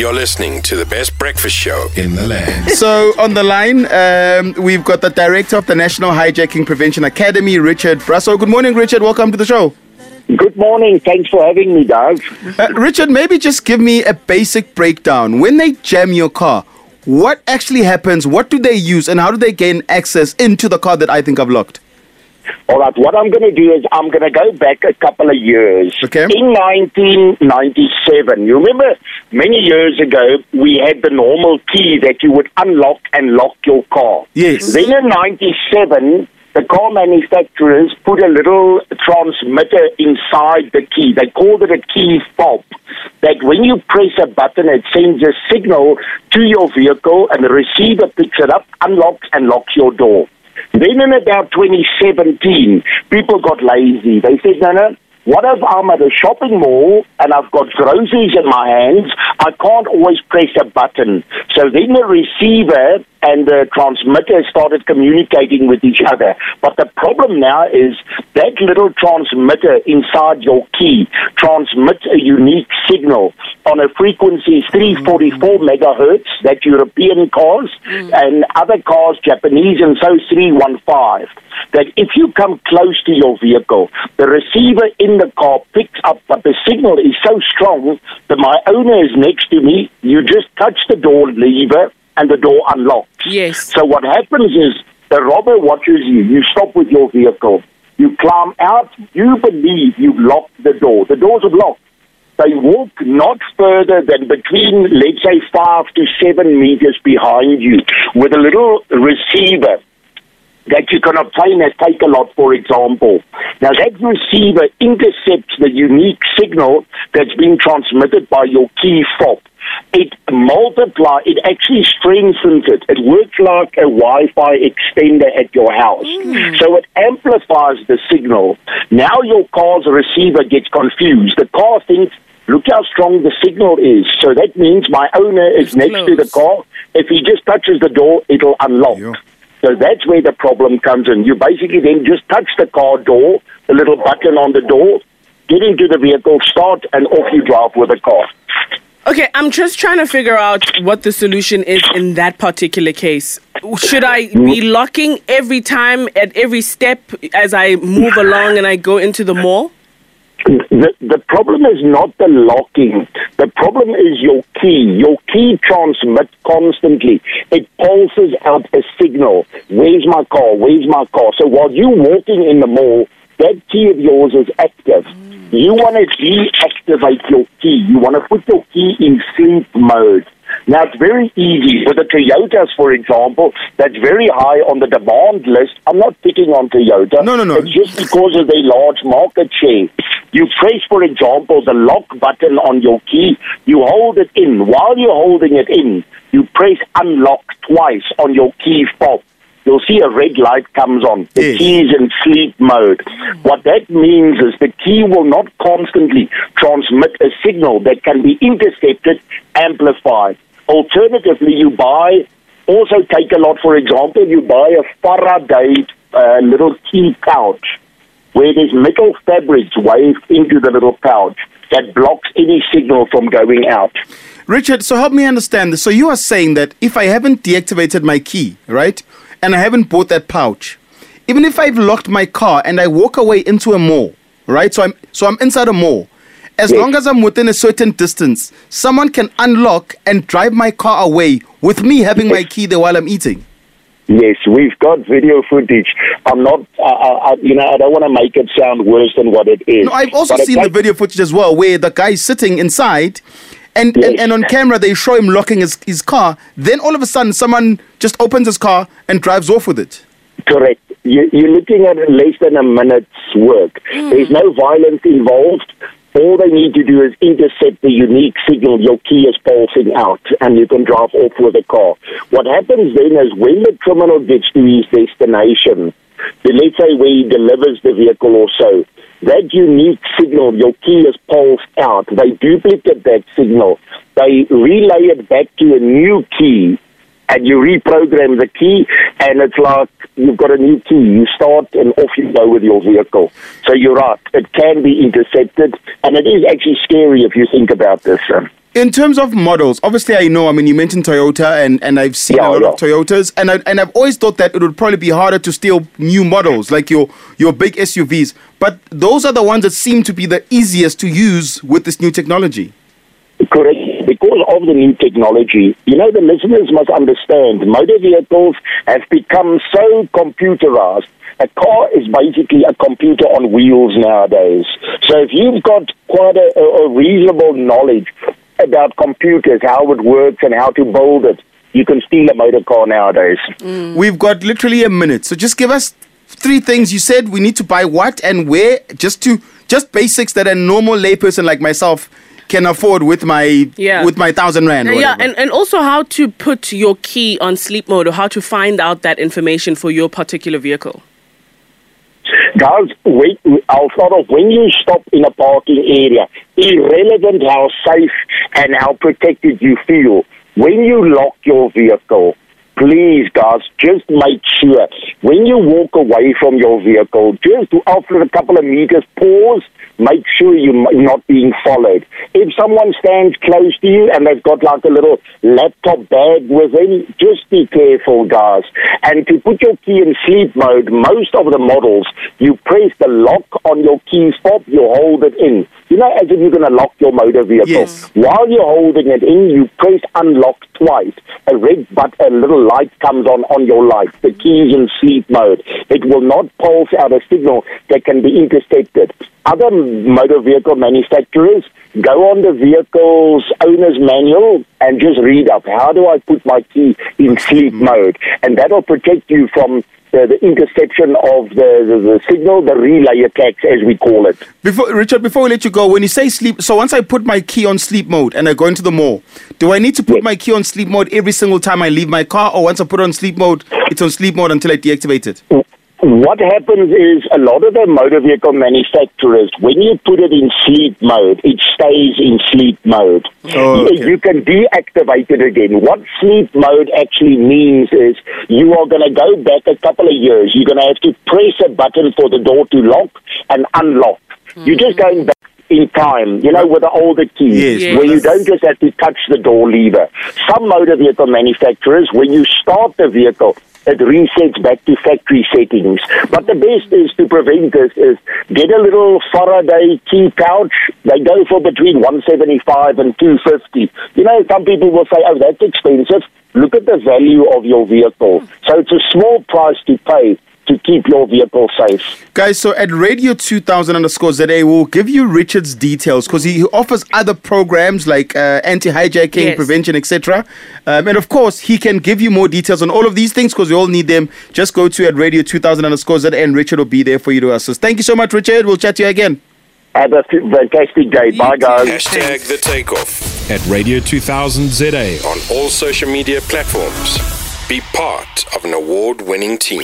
You're listening to the best breakfast show in the land. So on the line, um, we've got the director of the National Hijacking Prevention Academy, Richard Brussow. Good morning, Richard. Welcome to the show. Good morning. Thanks for having me, Doug. Uh, Richard, maybe just give me a basic breakdown. When they jam your car, what actually happens? What do they use, and how do they gain access into the car that I think I've locked? All right, what I'm going to do is I'm going to go back a couple of years. Okay. In 1997, you remember many years ago, we had the normal key that you would unlock and lock your car. Yes. Then in 97, the car manufacturers put a little transmitter inside the key. They called it a key fob. That when you press a button, it sends a signal to your vehicle and the receiver picks it up, unlocks and locks your door. Then in about 2017, people got lazy. They said, no, no, what if I'm at a shopping mall and I've got groceries in my hands? I can't always press a button. So then the receiver and the transmitter started communicating with each other. But the problem now is that little transmitter inside your key transmits a unique signal on a frequency 344 mm. megahertz that European cars mm. and other cars, Japanese and so 315. That if you come close to your vehicle, the receiver in the car picks up, but the signal is so strong that my owner is next to me. You just touch the door lever and the door unlocks. Yes. So what happens is the robber watches you. You stop with your vehicle. You climb out. You believe you've locked the door. The doors are locked. They walk not further than between, let's say, five to seven meters behind you with a little receiver that you can obtain at Takealot, for example. Now, that receiver intercepts the unique signal that's being transmitted by your key fob. It multiplies, it actually strengthens it. It works like a Wi Fi extender at your house. Mm. So it amplifies the signal. Now your car's receiver gets confused. The car thinks, look how strong the signal is. So that means my owner is It's next to the car. If he just touches the door, it'll unlock. Yeah. So that's where the problem comes in. You basically then just touch the car door, the little button on the door, get into the vehicle, start, and off you drive with the car. Okay, I'm just trying to figure out what the solution is in that particular case. Should I be locking every time at every step as I move along and I go into the mall? The, the problem is not the locking. The problem is your key. Your key transmits constantly. It pulses out a signal. Where's my car? Where's my car? So while you're walking in the mall, that key of yours is active. You want to deactivate your key. You want to put your key in sleep mode. Now, it's very easy. With the Toyotas, for example, that's very high on the demand list. I'm not picking on Toyota. No, no, no. It's just because of their large market share. You press, for example, the lock button on your key. You hold it in. While you're holding it in, you press unlock twice on your key fob. You'll see a red light comes on. The Yes. key is in sleep mode. What that means is the key will not constantly transmit a signal that can be intercepted, amplified. Alternatively, you buy, also Takealot, for example, you buy a Faraday uh, little key pouch where there's metal fabrics waved into the little pouch that blocks any signal from going out. Richard, so help me understand this. So you are saying that if I haven't deactivated my key, right, and I haven't bought that pouch, even if I've locked my car and I walk away into a mall, right? So I'm so I'm inside a mall. As Yes. long as I'm within a certain distance, someone can unlock and drive my car away with me having my key there while I'm eating. Yes, we've got video footage. I'm not, uh, uh, you know, I don't want to make it sound worse than what it is. No, I've also But it seen the video footage as well, where the guy's sitting inside, and, and, Yes. and on camera they show him locking his, his car. Then all of a sudden, someone just opens his car and drives off with it. Correct. You, you're looking at less than a minute's work. There's no violence involved. Need to do is intercept the unique signal your key is pulsing out, and you can drive off with the car. What happens then is when the criminal gets to his destination, then let's say where he delivers the vehicle or so, that unique signal, your key is pulsed out. They duplicate that signal. They relay it back to a new key and you reprogram the key, and it's like you've got a new key. You start and off you go with your vehicle. So you're right; it can be intercepted, and it is actually scary if you think about this. In terms of models, obviously I know. I mean, you mentioned Toyota, and, and I've seen Yeah, a lot yeah. of Toyotas, and I, and I've always thought that it would probably be harder to steal new models like your your big SUVs. But those are the ones that seem to be the easiest to use with this new technology. Correct. Because of the new technology, you know, the listeners must understand motor vehicles have become so computerized. A car is basically a computer on wheels nowadays. So if you've got quite a, a reasonable knowledge about computers, how it works and how to build it, you can steal a motor car nowadays. Mm. We've got literally a minute, so just give us three things. You said we need to buy what and where, just to just basics that a normal layperson like myself can afford with my Yeah. with my thousand rand. or yeah, whatever. and, and also how to put your key on sleep mode or how to find out that information for your particular vehicle. Guys, wait, I'll start off. When you stop in a parking area, irrelevant how safe and how protected you feel, when you lock your vehicle, please, guys, just make sure when you walk away from your vehicle, just after a couple of meters, pause. Make sure you're not being followed. If someone stands close to you and they've got like a little laptop bag with them, just be careful, guys. And to put your key in sleep mode, most of the models, you press the lock on your key fob, you hold it in. You know, as if you're going to lock your motor vehicle. Yes. While you're holding it in, you press unlock twice. A red but a little light comes on on your light. The key is in sleep mode. It will not pulse out a signal that can be intercepted. Other motor vehicle manufacturers go on the vehicle's owner's manual and just read up. How do I put my key in sleep mode? And that'll protect you from the, the interception of the, the, the signal, the relay attacks, as we call it. Before Richard, before we let you go, when you say sleep, so once I put my key on sleep mode and I go into the mall, do I need to put Yes. my key on sleep mode every single time I leave my car, or once I put it on sleep mode, it's on sleep mode until I deactivate it? Mm, What happens is a lot of the motor vehicle manufacturers, when you put it in sleep mode, it stays in sleep mode. Oh, You- okay. You can deactivate it again. What sleep mode actually means is you are going to go back a couple of years. You're going to have to press a button for the door to lock and unlock. You're just hmm. going back in time, you know, with the older keys, Yes. where you don't just have to touch the door lever. Some motor vehicle manufacturers, when you start the vehicle, it resets back to factory settings. But the best is to prevent this is get a little Faraday key pouch. They go for between 175 and 250. You know, some people will say, oh, that's expensive. Look at the value of your vehicle. So it's a small price to pay to keep your vehicle safe. Guys, so at Radio 2000 underscore ZA, we'll give you Richard's details because he offers other programs like uh, anti hijacking, Yes. prevention, etc. Um, and of course, he can give you more details on all of these things because we all need them. Just go to at Radio 2000 underscore ZA and Richard will be there for you to assist. Thank you so much, Richard. We'll chat to you again. Have a fantastic day. Bye, guys. Hashtag the takeoff At Radio 2000 ZA. on all social media platforms. Be part of an award winning team.